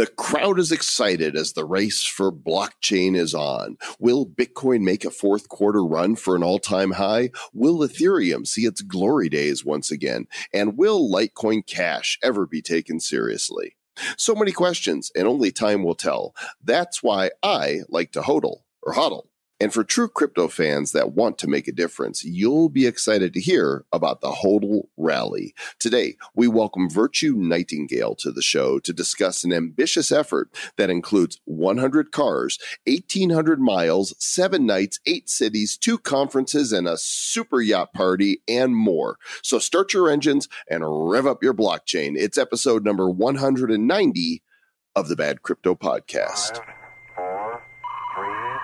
The crowd is excited as the race for blockchain is on. Will Bitcoin make a fourth quarter run for an all time high? Will Ethereum see its glory days once again? And will Litecoin Cash ever be taken seriously? So many questions, and only time will tell. That's why I like to hodl or hodl. And for true crypto fans that want to make a difference, you'll be excited to hear about the HODL Rally. Today, we welcome Virtue Nightingale to the show to discuss an ambitious effort that includes 100 cars, 1,800 miles, seven nights, eight cities, two conferences, and a super yacht party, and more. So start your engines and rev up your blockchain. It's episode number 190 of the Bad Crypto Podcast. Five, four, three,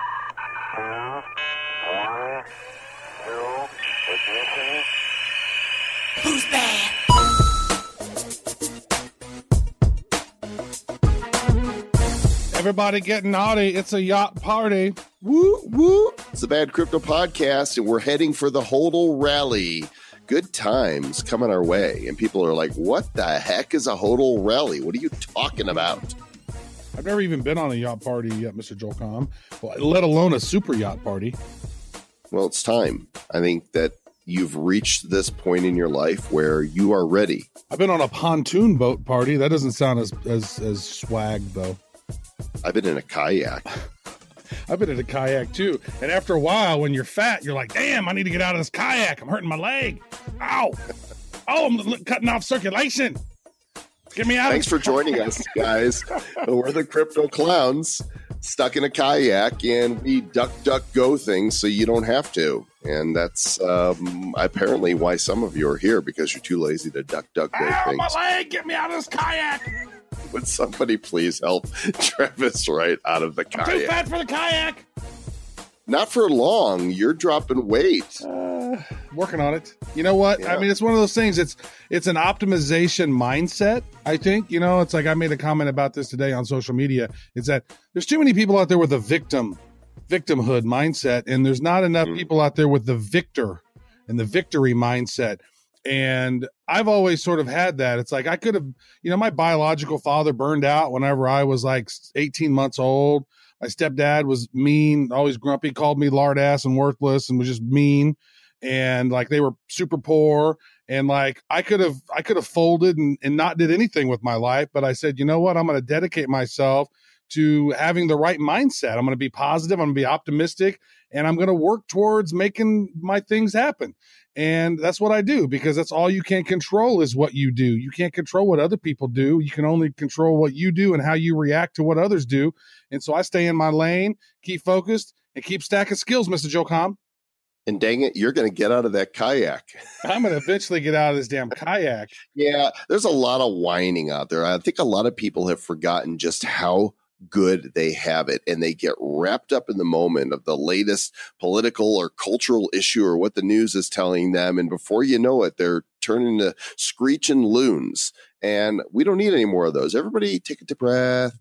two, one, zero, ignition. Who's bad? Everybody getting naughty. It's a yacht party. Woo, woo. It's the Bad Crypto Podcast, and we're heading for the HODL Rally. Good times coming our way. And people are like, what the heck is a HODL Rally? What are you talking about? I've never even been on a yacht party yet, Mr. Joel Comm, well, let alone a super yacht party. Well, it's time. I think that you've reached this point in your life where you are ready. I've been on a pontoon boat party. That doesn't sound as as as swag though. I've been in a kayak. I've been in a kayak too. And after a while, when you're fat, you're like, damn, I need to get out of this kayak. I'm hurting my leg. Ow. Oh, I'm l- cutting off circulation. Get me out Thanks for joining us, guys. We're the Crypto Clowns stuck in a kayak, and we duck, duck, go things so you don't have to. And that's um, apparently why some of you are here because you're too lazy to duck, duck, go Ow, things. my leg. Get me out of this kayak. Would somebody please help Travis right out of the I'm too kayak? fat for the kayak. Not for long. You're dropping weight. Uh, working on it. You know what? Yeah. I mean, it's one of those things. It's it's an optimization mindset. I think you know. It's like I made a comment about this today on social media. It's that there's too many people out there with a victim victimhood mindset, and there's not enough Mhm. people out there with the victor and the victory mindset. And I've always sort of had that. It's like I could have, you know, my biological father burned out whenever I was like 18 months old. My stepdad was mean, always grumpy, called me lard ass and worthless and was just mean. And like they were super poor. And like I could have I could have folded and, and not did anything with my life. But I said, you know what? I'm gonna dedicate myself to having the right mindset. I'm gonna be positive, I'm gonna be optimistic, and I'm gonna work towards making my things happen. And that's what I do because that's all you can control is what you do. You can't control what other people do. You can only control what you do and how you react to what others do. And so I stay in my lane, keep focused, and keep stacking skills, Mr. Joe Comm. And dang it, you're going to get out of that kayak. I'm going to eventually get out of this damn kayak. Yeah, there's a lot of whining out there. I think a lot of people have forgotten just how good they have it and they get wrapped up in the moment of the latest political or cultural issue or what the news is telling them and before you know it they're turning to screeching loons. And we don't need any more of those. Everybody take a deep breath.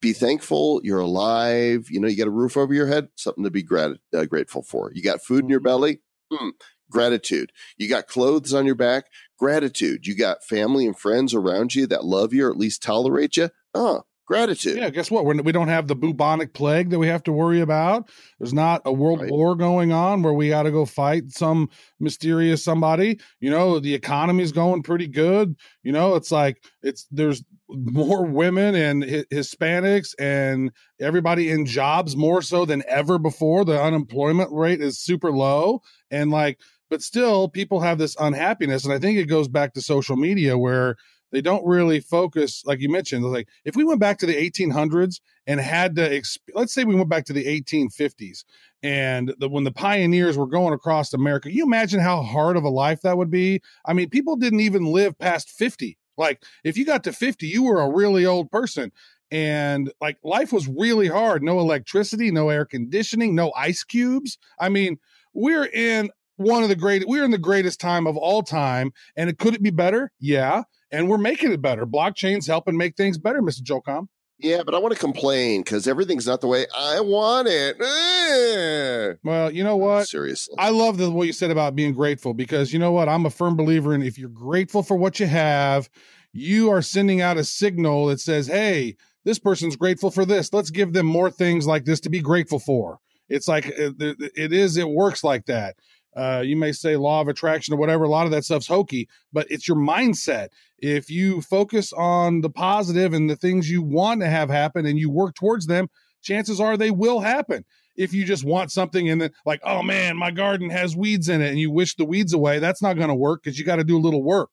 Be thankful you're alive. You know you got a roof over your head something to be grat- uh, grateful for. You got food in your belly? Hmm, gratitude. You got clothes on your back? Gratitude. You got family and friends around you that love you or at least tolerate you. Oh, gratitude. Yeah, guess what? We're, we don't have the bubonic plague that we have to worry about. There's not a world Right. war going on where we got to go fight some mysterious somebody. You know, the economy's going pretty good. You know, it's like it's there's more women and Hi- Hispanics and everybody in jobs more so than ever before. The unemployment rate is super low and like but still people have this unhappiness and I think it goes back to social media where they don't really focus like you mentioned like if we went back to the 1800s and had to exp- let's say we went back to the 1850s and the, when the pioneers were going across america you imagine how hard of a life that would be? I mean people didn't even live past 50 like if you got to 50 you were a really old person. And like life was really hard. No electricity no air conditioning no ice cubes. I mean we're in one of the great we're in the greatest time of all time. And it could it be better? Yeah and we're making it better blockchain's helping make things better mr Joel Comm Yeah, but I want to complain because everything's not the way I want it. Eh. well you know what Seriously. I love the what you said about being grateful because you know what? I'm a firm believer in if you're grateful for what you have, you are sending out a signal that says, hey, this person's grateful for this. Let's give them more things like this to be grateful for. It's like uh, it is, it works like that. Uh, you may say law of attraction or whatever. A lot of that stuff's hokey, but it's your mindset. If you focus on the positive and the things you want to have happen and you work towards them, chances are they will happen. If you just want something and then, like, oh man, my garden has weeds in it, and you wish the weeds away, that's not going to work because you got to do a little work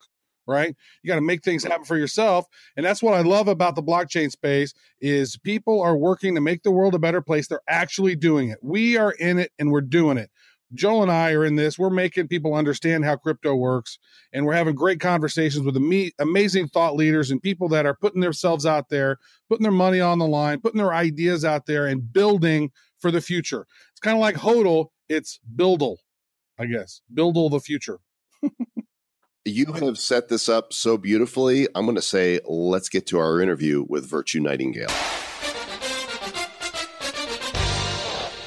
right you got to make things happen for yourself and that's what i love about the blockchain space is people are working to make the world a better place they're actually doing it we are in it and we're doing it Joel and I are in this. We're making people understand how crypto works, and we're having great conversations with amazing thought leaders and people that are putting themselves out there, putting their money on the line, putting their ideas out there, and building for the future. It's kind of like HODL, it's Buildle, I guess. Buildle the future. you have set this up so beautifully. I'm going to say, let's get to our interview with Virtue Nightingale.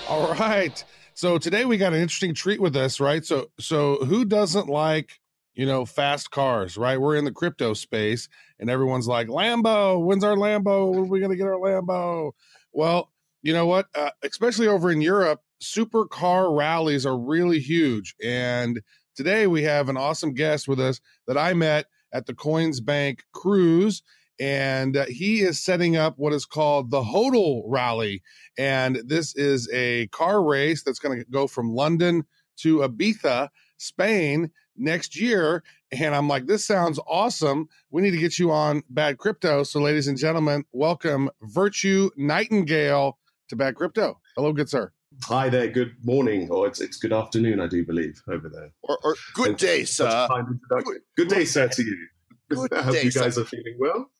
All right. So today we got an interesting treat with us, right? So so who doesn't like, you know, fast cars, right? We're in the crypto space and everyone's like, "Lambo, when's our Lambo? When are we to get our Lambo?" Well, you know what? Uh, especially over in Europe, supercar rallies are really huge. And today we have an awesome guest with us that I met at the CoinsBank cruise and uh, he is setting up what is called the Hodl Rally. And this is a car race that's going to go from London to Ibiza, Spain next year. And I'm like, this sounds awesome. We need to get you on Bad Crypto. So, ladies and gentlemen, welcome Virtue Nightingale to Bad Crypto. Hello, good sir. Hi there. Good morning, or it's, it's good afternoon, I do believe, over there. Or, or good day, sir. Good, good, day, sir, to you. Good I hope day, you guys sir. are feeling well.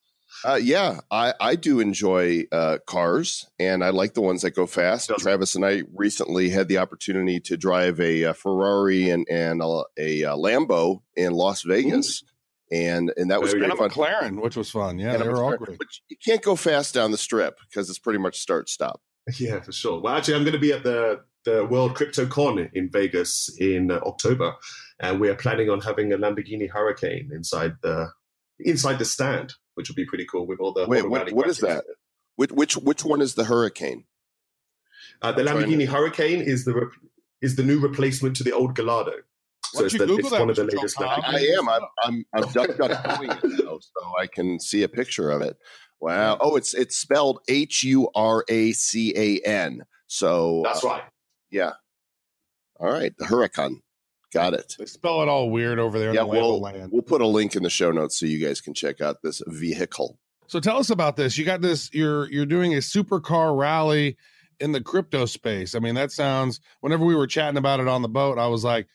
Uh, yeah, I, I do enjoy uh, cars, and I like the ones that go fast. Travis and I recently had the opportunity to drive a, a Ferrari and and a, a, Lambo in Las Vegas, and and that was and great fun. McLaren, which was fun. Yeah, and they were all great. But you can't go fast down the strip because it's pretty much start stop. Yeah, for sure. Well, actually, I'm going to be at the the World Crypto Con in Vegas in uh, October, and we are planning on having a Lamborghini Huracan inside the inside the stand which would be pretty cool with all the. Wait, what, what is that? Which, which which one is the Hurricane? Uh, the Lamborghini. Huracan is the is the new replacement to the old Gallardo. So it's, the, it's one of the latest. I am. I'm. I'm. I'm duck duck doing it now, so I can see a picture of it. Wow. Oh, it's it's spelled H U R A C A N. So that's uh, right. Yeah. All right, the Huracan. Got it. They spell it all weird over there yeah, in the we'll, land. We'll put a link in the show notes so you guys can check out this vehicle. So tell us about this. You got this. You're you're doing a supercar rally in the crypto space. I mean, that sounds. Whenever we were chatting about it on the boat, I was like,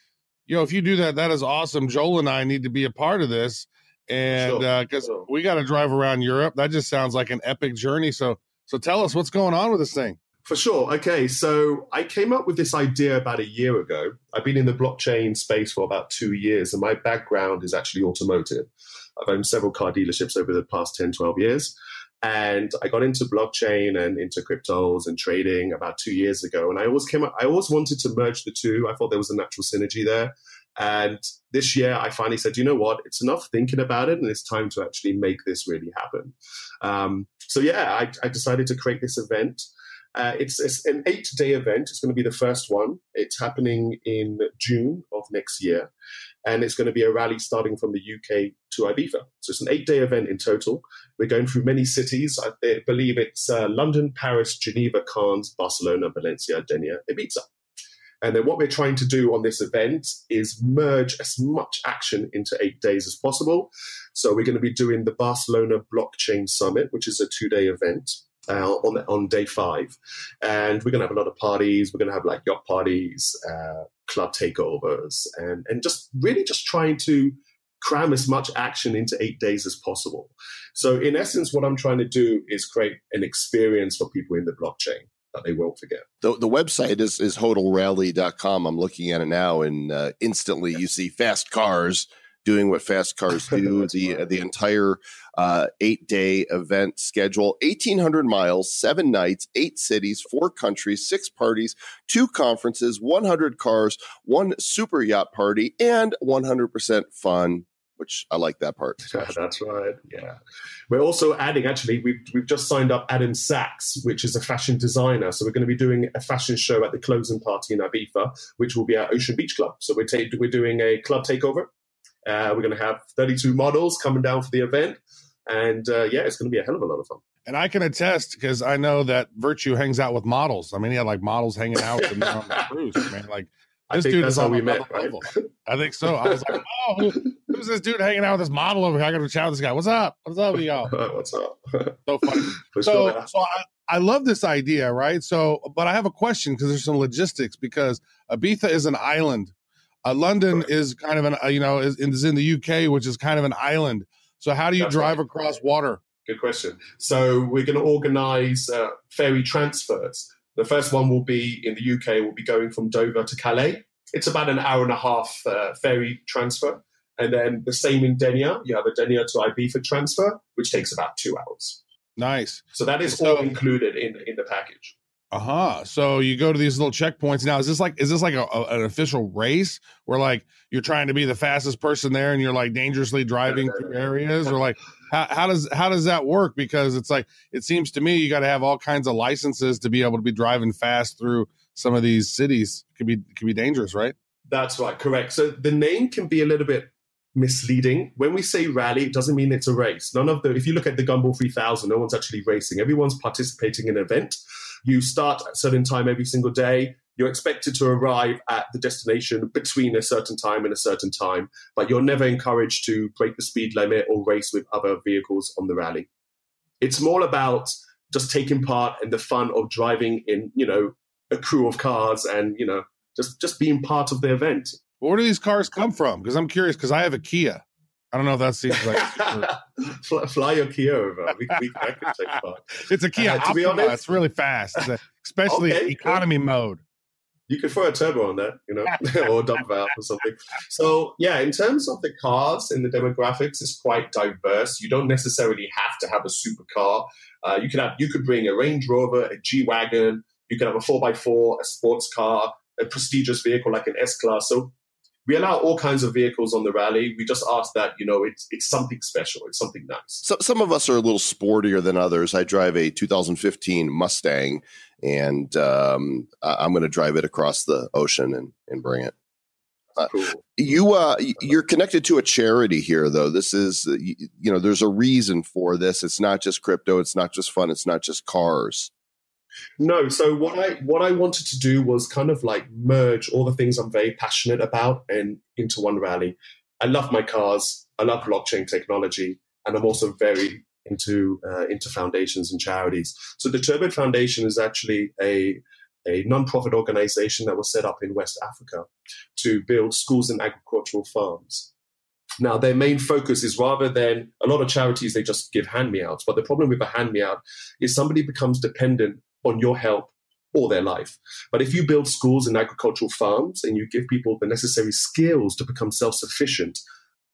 "Yo, if you do that, that is awesome." Joel and I need to be a part of this, and because sure. uh, we got to drive around Europe, that just sounds like an epic journey. So, so tell us what's going on with this thing. For sure. Okay. So I came up with this idea about a year ago. I've been in the blockchain space for about two years, and my background is actually automotive. I've owned several car dealerships over the past 10, 12 years. And I got into blockchain and into cryptos and trading about two years ago. And I always came up, I always wanted to merge the two. I thought there was a natural synergy there. And this year, I finally said, you know what? It's enough thinking about it, and it's time to actually make this really happen. Um, so, yeah, I, I, decided to create this event. Uh, it's, it's, an eight day event. It's going to be the first one. It's happening in June of next year. And it's going to be a rally starting from the UK to Ibiza. So it's an eight day event in total. We're going through many cities. I believe it's uh, London, Paris, Geneva, Cannes, Barcelona, Valencia, Denia, Ibiza. And then what we're trying to do on this event is merge as much action into eight days as possible. So we're going to be doing the Barcelona Blockchain Summit, which is a two day event uh, on on day five, and we're gonna have a lot of parties. We're gonna have like yacht parties, uh, club takeovers, and and just really just trying to cram as much action into eight days as possible. So in essence, what I'm trying to do is create an experience for people in the blockchain that they won't forget. The, the website is, is hodlrally.com. I'm looking at it now and uh, instantly you see fast cars doing what fast cars do. the the entire uh, eight day event schedule: eighteen hundred miles, seven nights, eight cities, four countries, six parties, two conferences, one hundred cars, one super yacht party, and one hundred percent fun which I like that part. That's right. Yeah. We're also adding, actually, we've, we've just signed up Adam Sachs, which is a fashion designer. So we're going to be doing a fashion show at the closing party in Ibiza, which will be at Ocean Beach Club. So we're, ta- we're doing a club takeover. Uh, we're going to have 32 models coming down for the event. And uh, yeah, it's going to be a hell of a lot of fun. And I can attest because I know that Virtue hangs out with models. I mean, he had like models hanging out with him on the cruise. Man, like I this think dude that's is how on we met, right? level. I think so. I was like, oh, who, who's this dude hanging out with this model over here? I got to chat with this guy. What's up? What's up, y'all? What's up? So funny. So, so I, I love this idea, right? So, but I have a question because there's some logistics because Ibiza is an island. Uh, London is kind of an, uh, you know, is, is in the UK, which is kind of an island. So, how do you That's drive right. across water? Good question. So we're going to organise uh, ferry transfers. The first one will be in the UK. Will be going from Dover to Calais. It's about an hour and a half uh, ferry transfer, and then the same in Denia. You have a Denia to Ibiza transfer, which takes about two hours. Nice. So that is So- all included in in the package. Uh huh. So you go to these little checkpoints. Now, is this like is this like a, a- an official race where like you're trying to be the fastest person there and you're like dangerously driving through areas, or like how, how does how does that work? Because it's like it seems to me you got to have all kinds of licenses to be able to be driving fast through some of these cities. It could be it could be dangerous, right? That's right, correct. So the name can be a little bit misleading. When we say rally, it doesn't mean it's a race. None of the, if you look at the Gumball 3000, no one's actually racing. Everyone's participating in an event. You start at a certain time every single day. You're expected to arrive at the destination between a certain time and a certain time, but you're never encouraged to break the speed limit or race with other vehicles on the rally. It's more about just taking part in the fun of driving in, you know, a crew of cars and, you know, just just being part of the event. Where do these cars come from? Because I'm curious. Because I have a Kia. I don't know if that seems like fly, fly your Kia over. We, we I can take part. it's a Kia Uh, to be Optima. honest- It's really fast, It's a- especially Okay, economy mode. You could throw a turbo on that, you know, or a dump valve or something. So yeah, in terms of the cars and the demographics, it's quite diverse. You don't necessarily have to have a supercar. Uh, you could have you could bring a Range Rover, a G wagon. You could have a four x four, a sports car, a prestigious vehicle like an S class. So we allow all kinds of vehicles on the rally. We just ask that you know it's it's something special. It's something nice. So, some of us are a little sportier than others. I drive a 2015 Mustang, and um, I'm going to drive it across the ocean and, and bring it. Uh, Cool. You, uh, you're connected to a charity here, though. This is, you know, there's a reason for this. It's not just crypto. It's not just fun. It's not just cars. No, so what I what I wanted to do was kind of like merge all the things I'm very passionate about and into one rally. I love my cars. I love blockchain technology, and I'm also very into uh, into foundations and charities. So the Turbid Foundation is actually a a non-profit organization that was set up in West Africa to build schools and agricultural farms. Now, their main focus is rather than a lot of charities, they just give hand me outs. But the problem with a hand me out is somebody becomes dependent on your help all their life. But if you build schools and agricultural farms and you give people the necessary skills to become self sufficient,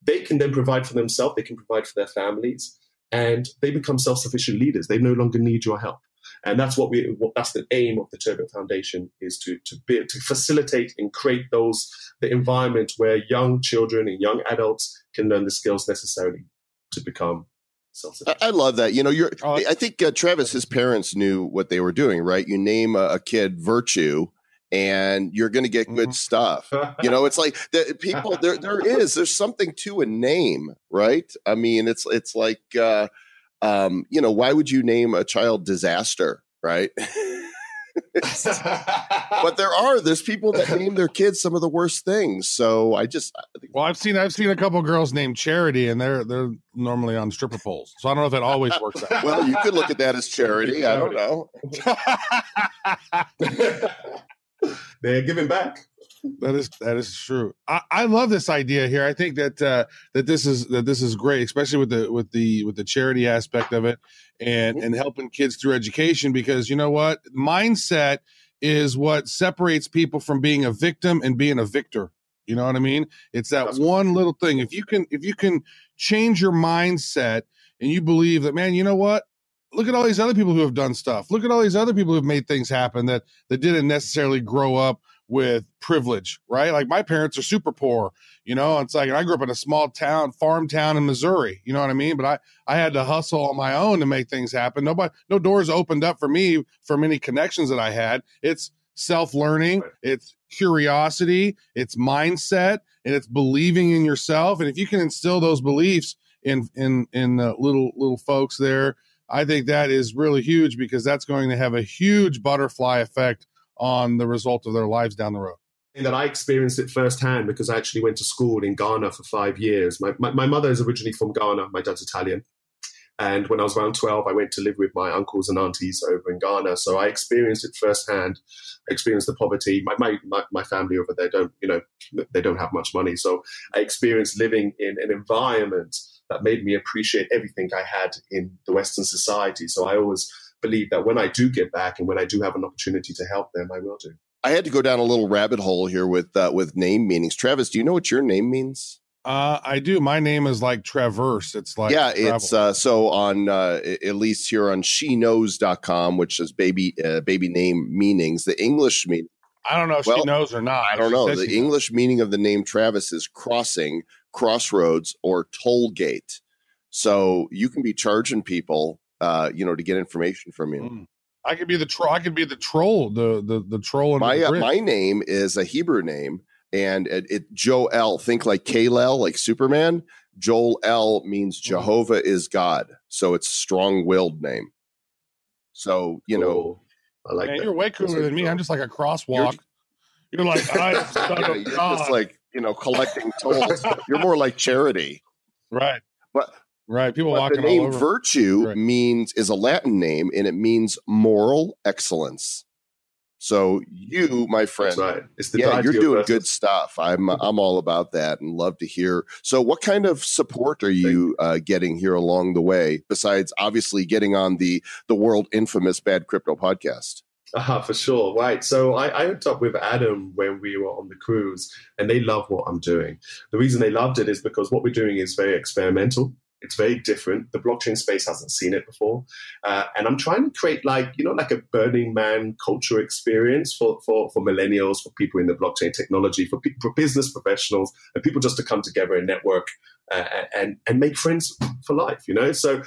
they can then provide for themselves, they can provide for their families, and they become self sufficient leaders. They no longer need your help. And that's what we what, that's the aim of the Turbot Foundation is to to be, to facilitate and create those the environment where young children and young adults can learn the skills necessary to become self I, sufficient. I love that. You know, you're. Oh, I think uh, Travis, his parents knew what they were doing, right? You name a, a kid virtue, and you're going to get good Mhm. stuff. You know, it's like the people. There, there is. There's something to a name, right? I mean, it's it's like, uh, um, you know, why would you name a child disaster, right? but there are. There's people that name their kids some of the worst things. So I just, I Well, I've seen I've seen a couple girls named Charity, and they're they're normally on stripper poles. So I don't know if that always works out. well, you could look at that as charity. I don't know. They're giving back. That is that is true. I, I love this idea here. I think that uh, that this is that this is great, especially with the with the with the charity aspect of it, and and helping kids through education. Because you know what, mindset is what separates people from being a victim and being a victor. You know what I mean? It's that one little thing. If you can if you can change your mindset and you believe that, man, you know what? Look at all these other people who have done stuff. Look at all these other people who have made things happen that that didn't necessarily grow up with privilege, right? Like my parents are super poor, you know. It's like I grew up in a small town, farm town in Missouri, you know what I mean? But I I had to hustle on my own to make things happen. Nobody, no doors opened up for me from any connections that I had. It's self learning, it's curiosity, it's mindset, and it's believing in yourself. And if you can instill those beliefs in in in the little little folks there, I think that is really huge because that's going to have a huge butterfly effect on the result of their lives down the road. And that I experienced it firsthand because I actually went to school in Ghana for five years. My, my, my mother is originally from Ghana, my dad's Italian. And when I was around 12, I went to live with my uncles and aunties over in Ghana. So I experienced it firsthand. I experienced the poverty. My, my, my family over there don't, you know, they don't have much money. So I experienced living in an environment that made me appreciate everything I had in the Western society. So I always believe that when I do get back and when I do have an opportunity to help them, I will do. I had to go down a little rabbit hole here with uh, with name meanings. Travis, do you know what your name means? Uh, I do. My name is like Traverse. It's like yeah, travel. it's uh, so on uh, at least here on sheknows.com, which is baby uh, baby name meanings. The English mean I don't know if well, she knows or not. I don't know. The she English meaning of the name Travis is crossing, crossroads, or toll gate. So you can be charging people, uh, you know, to get information from you. Mm. I could be the troll. I could be the troll. The the the troll. in My the uh, my name is a Hebrew name, and it, it Joel. Think like Kal-El, like Superman. Joel L means Mm-hmm. Jehovah is God, so it's strong willed name. So you know, Cool. I like Man, that. you're way cooler That's than me. cool. I'm just like a crosswalk. You're, like I yeah, you're God. just like you know collecting tolls. you're more like charity. right, But right. People But the walking all name over. virtue Right. means is a Latin name and it means moral excellence. So you, my friend, right. It's the yeah, you're doing verses. good stuff. I'm I'm all about that and love to hear. So, what kind of support are you uh, getting here along the way? Besides, obviously, getting on the the world infamous Bad Crypto podcast. Uh, for sure. Right. So I, I hooked up with Adam when we were on the cruise, and they love what I'm doing. The reason they loved it is because what we're doing is very experimental. It's very different. The blockchain space hasn't seen it before, uh, and I'm trying to create like you know like a Burning Man culture experience for for for millennials, for people in the blockchain technology, for pe- for business professionals, and people just to come together and network uh, and and make friends for life. You know, so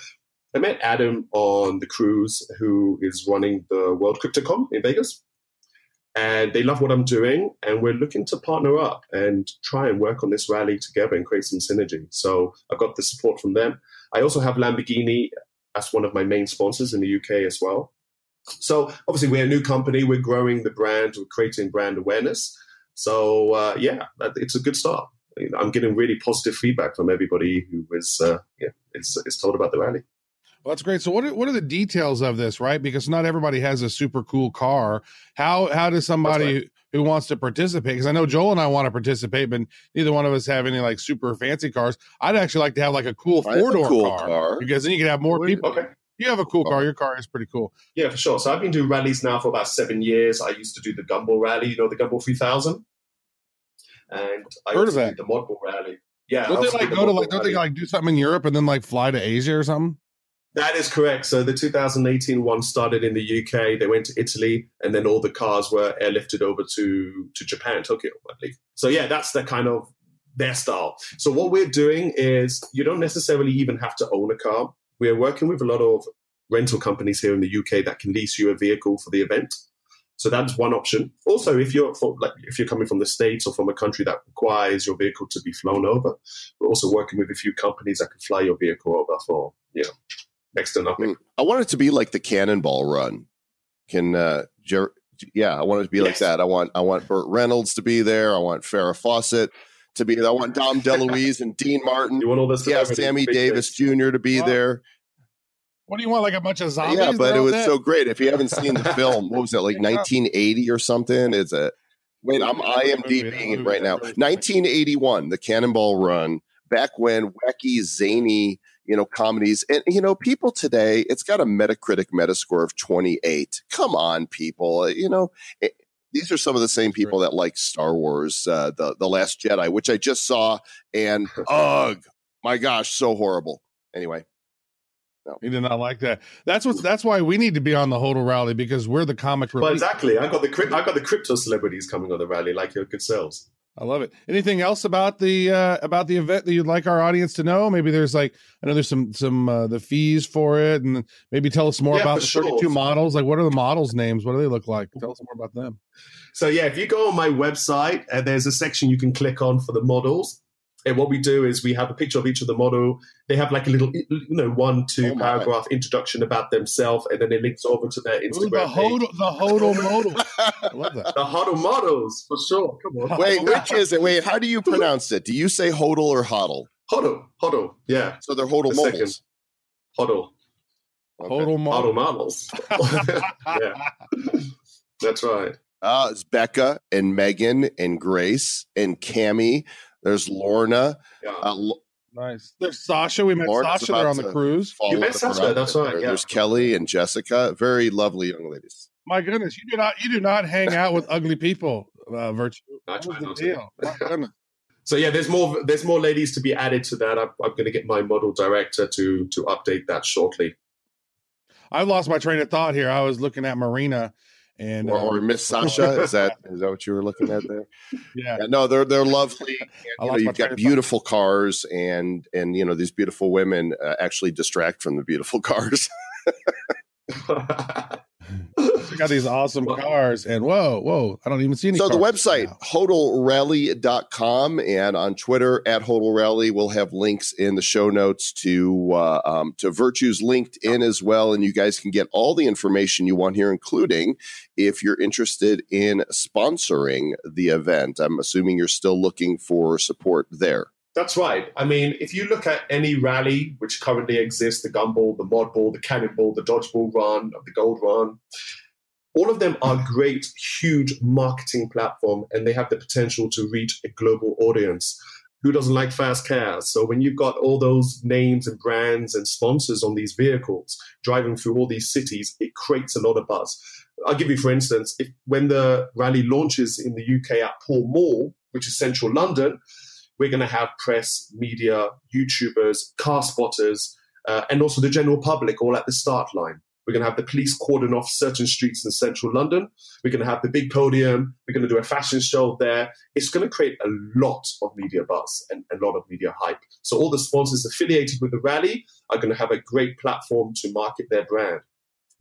I met Adam on the cruise, who is running the World CryptoCon in Vegas. And they love what I'm doing, and we're looking to partner up and try and work on this rally together and create some synergy. So I've got the support from them. I also have Lamborghini as one of my main sponsors in the UK as well. So obviously we're a new company, we're growing the brand, we're creating brand awareness. So uh, yeah, it's a good start. I'm getting really positive feedback from everybody who is uh, yeah, is, is told about the rally. Well, that's great. So, what are, what are the details of this, right? Because not everybody has a super cool car. How how does somebody who wants to participate? Because I know Joel and I want to participate, but neither one of us have any like super fancy cars. I'd actually like to have like a cool I have a four door cool car, car. because then you can have more people. Okay. You have a cool oh. car. Your car is pretty cool. Yeah, for sure. So I've been doing rallies now for about seven years. I used to do the Gumball Rally, you know, the Gumball 3000. And I Heard of that. did the Modball Rally. Yeah. Don't they like the go to Modball like? Don't they like do something in Europe and then like fly to Asia or something? That is correct. So the 2018 one started in the UK. They went to Italy, and then all the cars were airlifted over to to Japan, Tokyo, I believe. So yeah, that's the kind of their style. So what we're doing is you don't necessarily even have to own a car. We're working with a lot of rental companies here in the UK that can lease you a vehicle for the event. So that's one option. Also, if you're for, like if you're coming from the states or from a country that requires your vehicle to be flown over, we're also working with a few companies that can fly your vehicle over for you know next to nothing. Mm. I want it to be like the Cannonball Run. Can uh, Jer- yeah, I want it to be like that. I want I want Burt Reynolds to be there. I want Farrah Fawcett to be there. I want Dom DeLuise and Dean Martin. You want all the Yeah, Sammy Davis names. Jr. to be Wow. there. What do you want? Like a bunch of zombies? yeah, but it was dead. so great. If you haven't seen the film, what was it like 1980 or something? It's a wait. I'm IMDbing it right now. 1981, the Cannonball Run. Back when wacky, zany, you know, comedies, and you know, people today, it's got a Metacritic Metascore of 28. Come on, people. You know, it, these are some of the same people that like Star Wars, uh, the the Last Jedi, which I just saw, and ugh, my gosh, so horrible. Anyway. He did not like that. That's what. That's why we need to be on the Hodel rally because we're the comic Well, relief. exactly. I got the I got the crypto celebrities coming on the rally, like your good selves. I love it. Anything else about the uh about the event that you'd like our audience to know? Maybe there's like I know there's some some uh, the fees for it, and maybe tell us more Yeah, about the sure. 32 models. Like, what are the models' names? What do they look like? Tell us more about them. So yeah, if you go on my website, uh, there's a section you can click on for the models. And what we do is we have a picture of each of the model. They have like a little, you know, one two Oh, my. paragraph introduction about themselves, and then it links over to their Ooh, Instagram the page. Hodel, the Hodel model. I love that. The huddle models for sure. Come on, Wait, which is it? Wait, how do you pronounce it? Do you say hodl or hodl? huddle, huddle, yeah, So they're hodl The mobiles. second. huddle, Okay. Hodel huddle model. models. yeah, that's right. Uh, it's Becca and Megan and Grace and Cami. There's Lorna. Yeah. Uh, Nice. There's Sasha. We met Lauren's Sasha there on the cruise. follow met Sasha, that's right, yeah. There's Kelly and Jessica. Very lovely young ladies. My goodness, you do not you do not hang out with ugly people, uh, Virtue. I What was the to. deal? My goodness. So yeah, there's more. There's more ladies to be added to that. I'm, I'm going to get my model director to to update that shortly. I've lost my train of thought here. I was looking at Marina and Or, uh, or Miss Sasha. Is that is that what you were looking at there? yeah. Yeah, no, they're they're lovely. And, you know, you've got of thought. beautiful cars, and and you know these beautiful women uh, actually distract from the beautiful cars. They got these awesome cars and whoa, whoa, I don't even see any So the website, now. hodlrally.com and on Twitter at hodelrally, we'll have links in the show notes to uh, um, to Virtues LinkedIn as well. And you guys can get all the information you want here, including if you're interested in sponsoring the event. I'm assuming you're still looking for support there. That's right. I mean, if you look at any rally which currently exists, the gumball, the mod ball, the cannonball, the dodgeball run, the gold run, all of them are great, huge marketing platform, and they have the potential to reach a global audience. Who doesn't like fast cars? So when you've got all those names and brands and sponsors on these vehicles driving through all these cities, it creates a lot of buzz. I'll give you, for instance, if when the rally launches in the UK at Pall Mall, which is central London, we're going to have press, media, YouTubers, car spotters, uh, and also the general public all at the start line. We're going to have the police cordon off certain streets in central London. We're going to have the big podium. We're going to do a fashion show there. It's going to create a lot of media buzz and a lot of media hype. So all the sponsors affiliated with the rally are going to have a great platform to market their brand.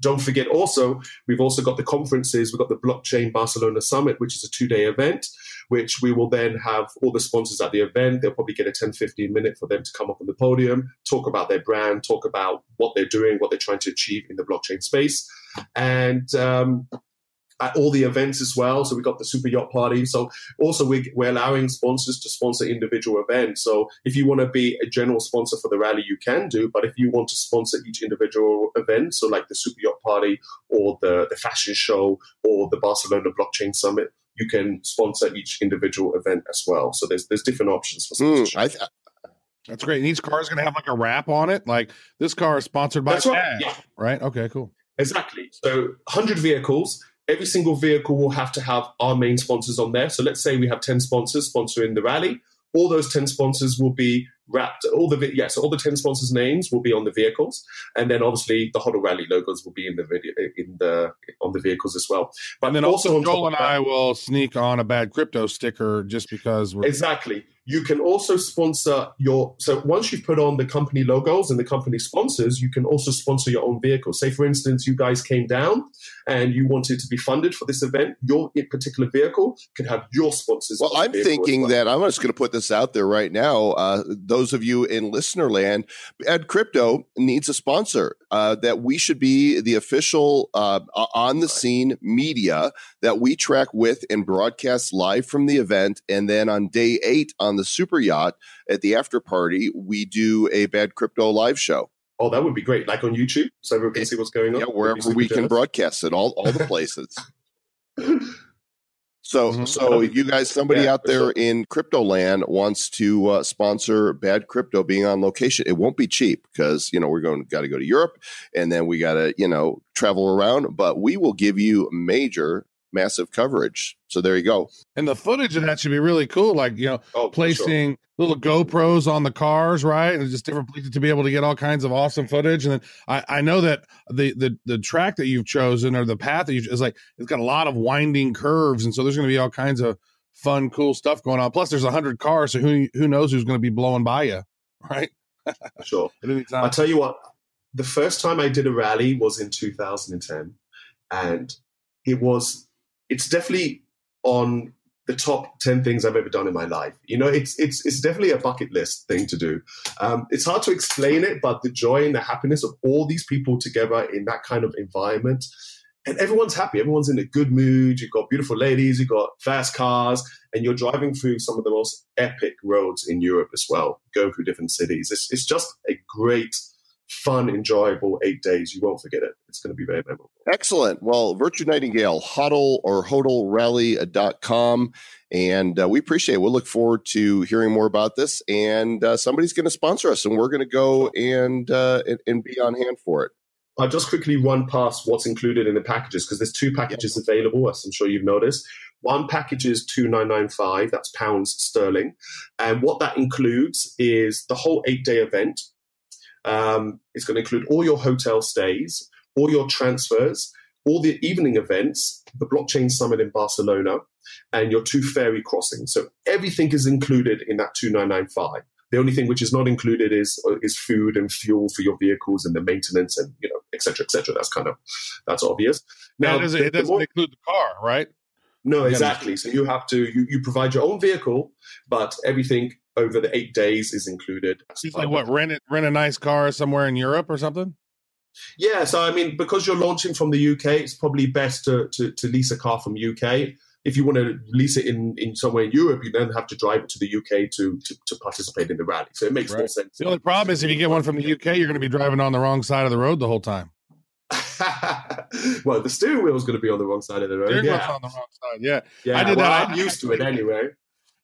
Don't forget also, we've also got the conferences. We've got the Blockchain Barcelona Summit, which is a two day event, which we will then have all the sponsors at the event. They'll probably get a 10, 15 minute for them to come up on the podium, talk about their brand, talk about what they're doing, what they're trying to achieve in the blockchain space. And um, at all the events as well. So we got the super yacht party. So also we, we're allowing sponsors to sponsor individual events. So if you want to be a general sponsor for the rally, you can do. But if you want to sponsor each individual event, so like the super yacht party or the, the fashion show or the Barcelona blockchain summit, you can sponsor each individual event as well. So there's there's different options for Hmm, sponsorship. I th- That's great. And each car is going to have like a wrap on it. Like this car is sponsored by That's right. Yeah. right? Okay, cool. Exactly. So 100 vehicles. Every single vehicle will have to have our main sponsors on there. So let's say we have 10 sponsors sponsoring the rally. All those 10 sponsors will be wrapped. All the yes, yeah, so all the 10 sponsors' names will be on the vehicles, and then obviously the Hodl Rally logos will be in the video in the on the vehicles as well. But And then also, top Joel and that- I will sneak on a bad crypto sticker just because we're Exactly. You can also sponsor your. So once you've put on the company logos and the company sponsors, you can also sponsor your own vehicle. Say, for instance, you guys came down and you wanted to be funded for this event. Your particular vehicle could have your sponsors. Well, I'm thinking well. that I'm just going to put this out there right now. Uh, those of you in listener land, Bad Crypto needs a sponsor. Uh, that we should be the official uh, on the scene media that we track with and broadcast live from the event. And then on day eight on the super yacht at the after party, we do a Bad Crypto live show. Oh, that would be great. Like on YouTube, so everyone can see what's going on. Yeah, wherever super we can broadcast it, all all the places. So, Mhm. so if you guys, somebody Yeah, out there sure. in crypto land wants to uh, sponsor Bad Crypto being on location, it won't be cheap because you know we're going got to go to Europe and then we got to you know travel around. But we will give you major massive coverage. So there you go. And the footage of that should be really cool. Like, you know, Oh, for sure. placing little GoPros on the cars, right? And just different places to be able to get all kinds of awesome footage. And then I, I know that the, the the track that you've chosen or the path that you is like it's got a lot of winding curves, and so there's going to be all kinds of fun, cool stuff going on. Plus, there's a hundred cars, so who who knows who's going to be blowing by you, right? Sure. I'll tell you what, the first time I did a rally was in 2010, and it was, it's definitely on the top 10 things I've ever done in my life. You know, it's it's it's definitely a bucket list thing to do. Um, it's hard to explain it, but the joy and the happiness of all these people together in that kind of environment. And everyone's happy. Everyone's in a good mood. You've got beautiful ladies. You've got fast cars, and you're driving through some of the most epic roads in Europe as well, going through different cities. It's, it's just a great, fun, enjoyable eight days. You won't forget it. It's going to be very memorable. Excellent. Well, Virtue Nightingale, huddle or hodlrally.com. And uh, we appreciate it. We'll look forward to hearing more about this. And uh, somebody's going to sponsor us, and we're going to go and, uh, and and be on hand for it. I'll just quickly run past what's included in the packages because there's two packages available, as I'm sure you've noticed. One package is two nine nine five, that's pounds sterling, and what that includes is the whole eight day event. Um, it's going to include all your hotel stays, all your transfers, all the evening events, the blockchain summit in Barcelona, and your two ferry crossings. So everything is included in that two nine nine five. The only thing which is not included is uh, is food and fuel for your vehicles and the maintenance and you know et cetera, et cetera. That's kind of that's obvious. Now, doesn't, the- it doesn't more- include the car, right? no, exactly. So you have to you, you provide your own vehicle, but everything over the eight days is included. It's like what rent it, rent a nice car somewhere in Europe or something. Yeah, so I mean, because you're launching from the UK, it's probably best to, to, to lease a car from UK. If you want to lease it in, in somewhere in Europe, you then have to drive it to the UK to, to, to participate in the rally. So it makes more sense. The only problem is if you get one from the UK, you're going to be driving on the wrong side of the road the whole time. well, the steering wheel is going to be on the wrong side of the road. Steering Yeah, on the wrong side. Yeah, yeah. I did well, that. I'm used to it anyway.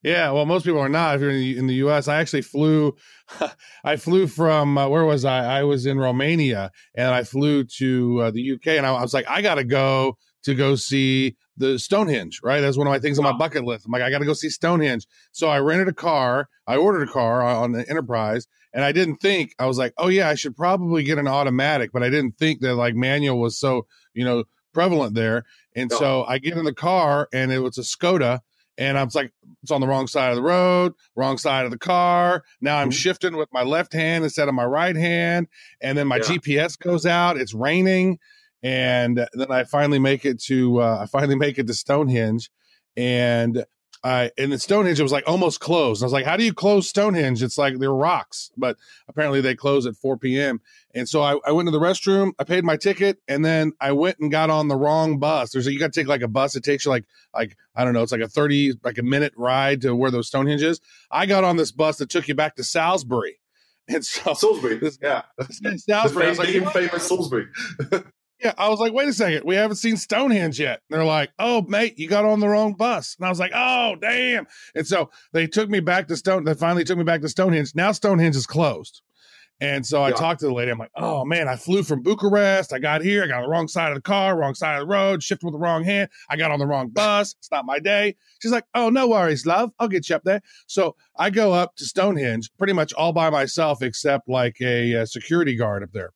Yeah. Well, most people are not. If you're in the, in the U.S., I actually flew. I flew from uh, where was I? I was in Romania, and I flew to uh, the U.K. And I, I was like, I got to go to go see the Stonehenge. Right, that's one of my things on my bucket list. I'm like, I got to go see Stonehenge. So I rented a car. I ordered a car on the Enterprise, and I didn't think I was like, oh yeah, I should probably get an automatic, but I didn't think that like manual was so you know prevalent there. And so I get in the car, and it was a Skoda, and I was like, it's on the wrong side of the road, wrong side of the car. Now I'm Mhm. shifting with my left hand instead of my right hand, and then my Yeah. GPS goes out. It's raining, and then I finally make it to uh, I finally make it to Stonehenge, and I and the Stonehenge it was like almost closed. I was like, how do you close Stonehenge? It's like they're rocks, but apparently they close at 4 p.m. And so I, I went to the restroom, I paid my ticket, and then I went and got on the wrong bus. There's a, you got to take like a bus. It takes you like like I don't know, it's like a 30 like a minute ride to where those Stonehenge is. I got on this bus that took you back to Salisbury, and so Salisbury. This- yeah. The Salisbury, I was like, big and "What?" famous Salisbury. Yeah, I was like, wait a second, we haven't seen Stonehenge yet. And they're like, oh, mate, you got on the wrong bus. And I was like, oh, damn. And so they took me back to Stone. They finally took me back to Stonehenge. Now Stonehenge is closed. And so I Yeah. talked to the lady. I'm like, oh man, I flew from Bucharest. I got here. I got on the wrong side of the car, wrong side of the road, shifted with the wrong hand. I got on the wrong bus. It's not my day. She's like, oh, no worries, love. I'll get you up there. So I go up to Stonehenge pretty much all by myself, except like a, uh security guard up there.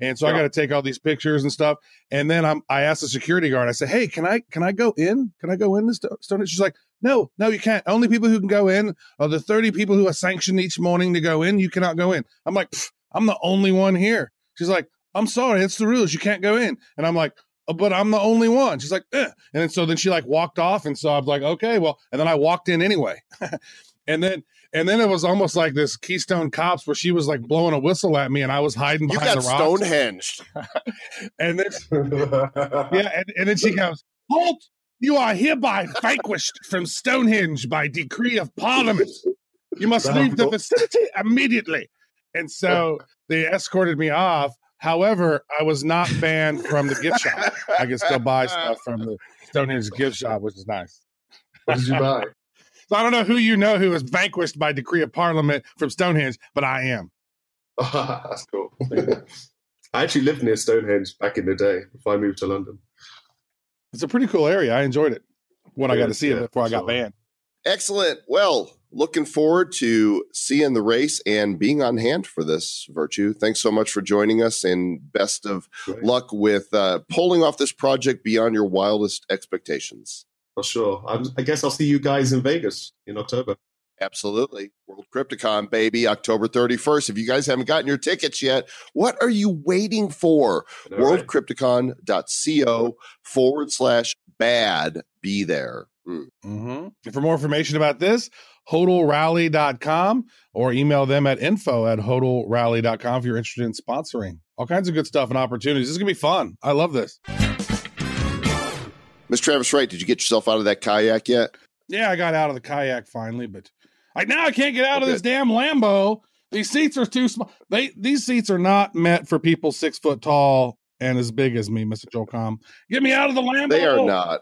And so I got to take all these pictures and stuff. And then I'm, I asked the security guard, I said, Hey, can I, can I go in? Can I go in this Sto- Stonehenge? She's like, no, no, you can't. Only people who can go in are the 30 people who are sanctioned each morning to go in. You cannot go in. I'm like, I'm the only one here. She's like, I'm sorry. It's the rules. You can't go in. And I'm like, "Oh, but I'm the only one. She's like, eh. and then, so then she like walked off. And so I was like, okay, well, and then I walked in anyway. and then, and then it was almost like this Keystone Cops where she was like blowing a whistle at me and I was hiding behind You behind got the rocks. Stonehenge. And then, yeah, and, and then she goes, Halt! You are hereby vanquished from Stonehenge by decree of Parliament. You must leave the vicinity immediately. And so they escorted me off. However, I was not banned from the gift shop. I can still buy stuff from the Stonehenge gift shop, which is nice. what did you buy? So I don't know who you know who was vanquished by decree of Parliament from Stonehenge, but I am. That's cool. I actually lived near Stonehenge back in the day before I moved to London. It's a pretty cool area. I enjoyed it when I got to see yeah, it before I got sure. banned. Excellent. Well, looking forward to seeing the race and being on hand for this, Virtue. Thanks so much for joining us and best of Great. luck with uh, pulling off this project beyond your wildest expectations. For sure. I'm, I guess I'll see you guys in Vegas in October. Absolutely. World Crypto Con, baby, October 31st. If you guys haven't gotten your tickets yet, what are you waiting for? All right. worldcryptocon.co forward slash bad. Be there. Mm. Mm-hmm. For more information about this, hodlrally.com or email them at info at hodlrally.com if you're interested in sponsoring. All kinds of good stuff and opportunities. This is going to be fun. I love this. Miss Travis Wright, did you get yourself out of that kayak yet? Yeah, I got out of the kayak finally, but like now I can't get out of this damn Lambo. These seats are too small. They these seats are not meant for people six foot tall and as big as me, Mr. Joel Get me out of the Lambo. They are not.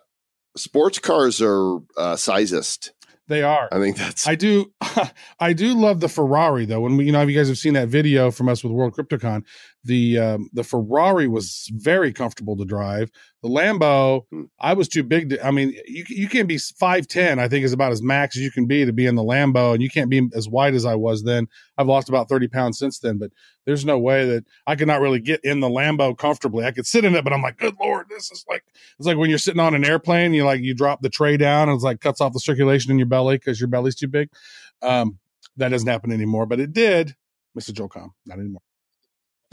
Sports cars are uh, sizest. They are. I think that's I do, I do love the Ferrari though. When we, you know, if you guys have seen that video from us with World Crypto Con, the um, the Ferrari was very comfortable to drive. The Lambo, Hmm. I was too big to. I mean, you you can't be five ten. I think is about as max as you can be to be in the Lambo, and you can't be as wide as I was then. I've lost about thirty pounds since then, but there's no way that I could not really get in the Lambo comfortably. I could sit in it, but I'm like, good lord, this is like it's like when you're sitting on an airplane, you like you drop the tray down, and it's like cuts off the circulation in your belly because your belly's too big. Um, that doesn't happen anymore, but it did, Mr. Joel Comm. Not anymore.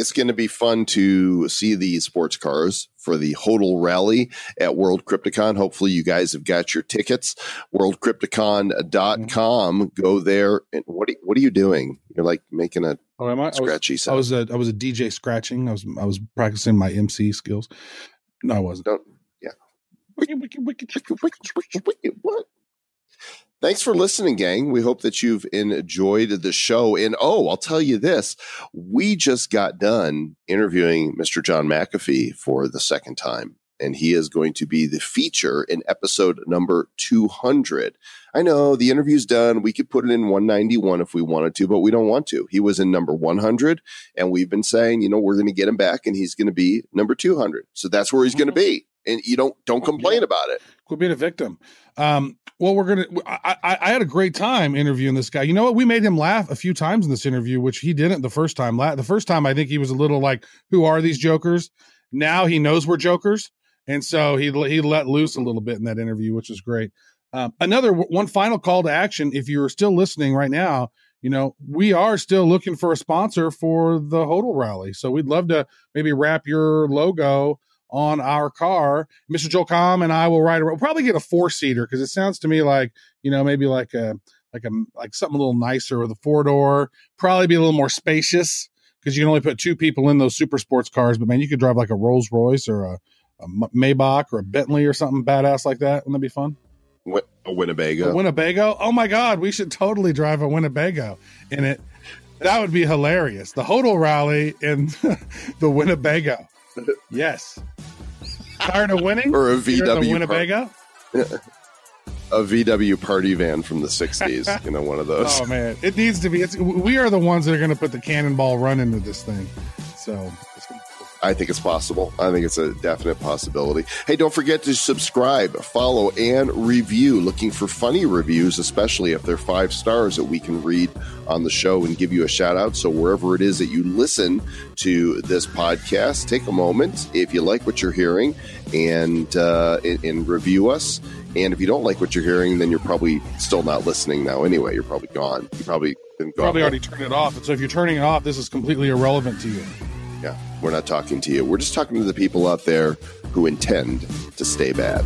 It's going to be fun to see the sports cars for the Hodl Rally at World Crypto Con. Hopefully, you guys have got your tickets. WorldCryptoCon.com. Go there. And what are, what are you doing? You're like making a Oh, am I? I was, scratchy I was a I was a DJ scratching. I was I was practicing my MC skills. No, I wasn't. Don't- yeah. What? Thanks for listening, gang. We hope that you've enjoyed the show. And oh, I'll tell you this we just got done interviewing Mr. John McAfee for the second time, and he is going to be the feature in episode number 200. I know the interview's done. We could put it in 191 if we wanted to, but we don't want to. He was in number 100, and we've been saying, you know, we're going to get him back, and he's going to be number 200. So that's where he's going to mm-hmm. be. And you don't don't complain about it. Quit being a victim. Um, well, we're gonna. I, I, I had a great time interviewing this guy. You know what? We made him laugh a few times in this interview, which he didn't the first time. The first time, I think he was a little like, "Who are these jokers?" Now he knows we're jokers, and so he he let loose a little bit in that interview, which was great. Um, another one final call to action. If you're still listening right now, you know we are still looking for a sponsor for the Hodl Rally, so we'd love to maybe wrap your logo on our car. Mr. Joel Comm and I will ride. around. We'll probably get a four seater because it sounds to me like you know maybe like a like a like something a little nicer with a four door. Probably be a little more spacious because you can only put two people in those super sports cars. But man, you could drive like a Rolls Royce or a Maybach or a Bentley or something badass like that. Wouldn't that be fun? A Winnebago. A Winnebago. Oh my God, we should totally drive a Winnebago in it. That would be hilarious. The Hodl Rally in the Winnebago. Yes. Tired of winning? or a You're in the VW Winnebago. a VW party van from the 60s, you know, one of those. Oh man, it needs to be. It's, we are the ones that are going to put the cannonball run into this thing. So I think it's possible. I think it's a definite possibility. Hey, don't forget to subscribe, follow, and review. Looking for funny reviews, especially if they're five stars that we can read on the show and give you a shout out. So, wherever it is that you listen to this podcast, take a moment if you like what you're hearing and, uh, and, and review us. And if you don't like what you're hearing, then you're probably still not listening now anyway. You're probably gone. You probably been gone. probably already turned it off. And so if you're turning it off, this is completely irrelevant to you. We're not talking to you. We're just talking to the people out there who intend to stay bad.